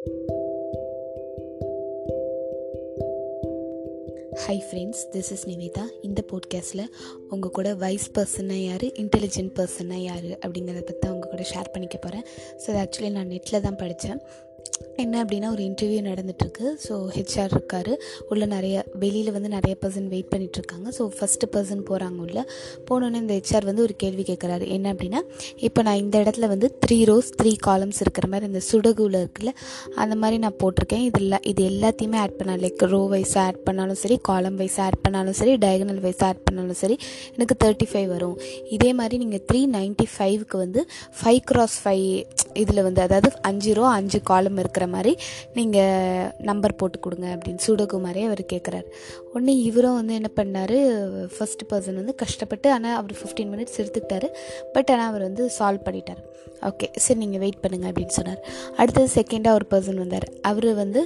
Hi friends this is Nivetha இந்த போட்காஸ்ட்டில் உங்கள் கூட வைஸ் பர்சனாக யார் இன்டெலிஜென்ட் பர்சனாக யார் அப்படிங்கிறத பற்றி உங்கள் கூட ஷேர் பண்ணிக்க போகிறேன் ஸோ அது ஆக்சுவலி நான் நெட்டில் தான் படித்தேன் என்ன அப்படின்னா ஒரு இன்டர்வியூ நடந்துகிட்ருக்கு ஸோ ஹெச்ஆர் இருக்கார். உள்ளே நிறைய வெளியில் வந்து நிறைய பர்சன் வெயிட் பண்ணிகிட்ருக்காங்க ஸோ ஃபஸ்ட்டு பர்சன் போகிறாங்க உள்ள. போனோன்னே இந்த ஹெச்ஆர் வந்து ஒரு கேள்வி கேட்குறாரு என்ன அப்படின்னா இப்போ நான் இந்த இடத்துல வந்து த்ரீ ரோஸ் த்ரீ காலம்ஸ் இருக்கிற மாதிரி இந்த சுடகுவில் இருக்குல்ல அந்த மாதிரி நான் போட்டிருக்கேன். இதில் இது எல்லாத்தையுமே ஆட் பண்ணலாம். லைக் ரோ வைஸாக ஆட் பண்ணாலும் சரி காலம் வைஸாக ஆட் பண்ணாலும் சரி டயகனல் வைஸாக ஆட் பண்ணாலும் சரி எனக்கு தேர்ட்டி ஃபைவ் வரும். இதே மாதிரி நீங்கள் த்ரீ நைன்ட்டி ஃபைவ்க்கு வந்து ஃபைவ் க்ராஸ் ஃபைவ் இதில் வந்து அதாவது அஞ்சு ரோ அஞ்சு காலம் இருக்கிற மாதிரி நீங்கள் நம்பர் போட்டு கொடுங்க அப்படின்னு சுடகுமாரே அவர் கேட்குறாரு உடனே இவரும் வந்து என்ன பண்ணார்? ஃபஸ்ட் பர்சன் வந்து கஷ்டப்பட்டு ஆனால் அவர் ஃபிஃப்டீன் மினிட்ஸ் எடுத்துக்கிட்டாரு. பட் ஆனால் அவர் வந்து சால்வ் பண்ணிட்டார். ஓகே சரி நீங்கள் வெயிட் பண்ணுங்கள் அப்படின்னு சொன்னார். அடுத்தது செகண்டாக ஒரு பர்சன் வந்தார். அவர் வந்து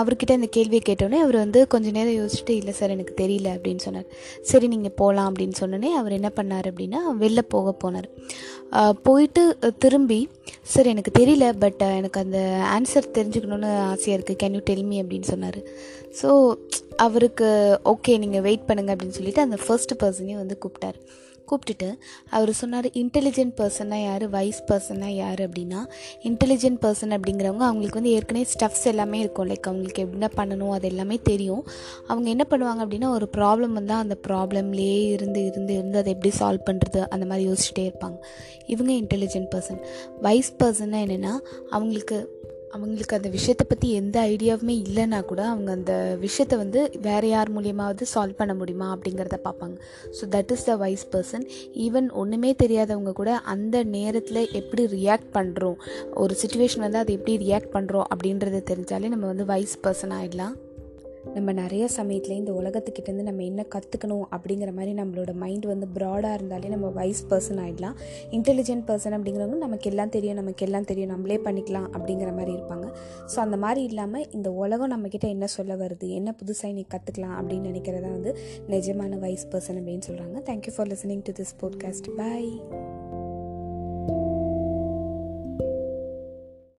அவர்கிட்ட இந்த கேள்வியை கேட்டோடனே அவர் வந்து கொஞ்சம் நேரம் யோசிச்சுட்டு இல்லை சார் எனக்கு தெரியல அப்படின்னு சொன்னார். சரி நீங்கள் போகலாம் அப்படின்னு சொன்னோடனே அவர் என்ன பண்ணார் அப்படின்னா வெளில போக போனார். போயிட்டு திரும்பி சார் எனக்கு தெரியல பட் எனக்கு அந்த ஆன்சர் தெரிஞ்சுக்கணுன்னு ஆசையாக இருக்குது கேன் யூ டெல்மி அப்படின்னு சொன்னார். ஸோ அவருக்கு ஓகே நீங்கள் வெயிட் பண்ணுங்கள் அப்படின்னு சொல்லிட்டு அந்த ஃபர்ஸ்ட் பர்சனையும் வந்து கூப்பிட்டார். கூப்பிட்டுட்டு அவர் சொன்னார் இன்டெலிஜென்ட் பர்சனாக யார்? வைஸ் பர்சனாக யார்? அப்படின்னா இன்டெலிஜென்ட் பர்சன் அப்படிங்கிறவங்க அவங்களுக்கு வந்து ஏற்கனவே ஸ்டஃப்ஸ் எல்லாமே இருக்கும். லைக் அவங்களுக்கு என்ன பண்ணணும் அது எல்லாமே தெரியும். அவங்க என்ன பண்ணுவாங்க அப்படின்னா ஒரு ப்ராப்ளம் வந்தால் அந்த ப்ராப்ளம்லேயே இருந்து இருந்து இருந்து அதை எப்படி சால்வ் பண்ணுறது அந்த மாதிரி யோசிச்சுட்டே இருப்பாங்க. இவங்க இன்டெலிஜென்ட் பர்சன் வைஸ் பர்சன்னா என்னென்னா அவங்களுக்கு அவங்களுக்கு அந்த விஷயத்தை பற்றி எந்த ஐடியாவுமே இல்லைன்னா கூட அவங்க அந்த விஷயத்தை வந்து வேறு யார் மூலியமாவது சால்வ் பண்ண முடியுமா அப்படிங்கிறத பார்ப்பாங்க. So that is the wise person even ஒன்றுமே தெரியாதவங்க கூட அந்த நேரத்தில் எப்படி ரியாக்ட் பண்ணுறோம் ஒரு சுச்சுவேஷன் வந்து அதை எப்படி ரியாக்ட் பண்ணுறோம் அப்படின்றத தெரிஞ்சாலே நம்ம வந்து வைஸ் பர்சன் ஆகிடலாம் நம்ம நிறைய சமயத்தில் இந்த உலகத்துக்கிட்டேருந்து நம்ம என்ன கற்றுக்கணும் அப்படிங்கிற மாதிரி நம்மளோட மைண்ட் வந்து ப்ராடாக இருந்தாலே நம்ம வைஸ் பர்சன் ஆகிடலாம் இன்டெலிஜென்ட் பர்சன் அப்படிங்கிறவங்க நமக்கு எல்லாம் தெரியும் நமக்கு எல்லாம் தெரியும். நம்மளே பண்ணிக்கலாம் அப்படிங்கிற மாதிரி இருப்பாங்க. ஸோ அந்த மாதிரி இல்லாமல் இந்த உலகம் நம்மக்கிட்ட என்ன சொல்ல வருது என்ன புதுசாக நீ கற்றுக்கலாம் அப்படின்னு நினைக்கிறதா வந்து நிஜமான வைஸ் பர்சன் அப்படின்னு சொல்கிறாங்க thank you for listening to this podcast bye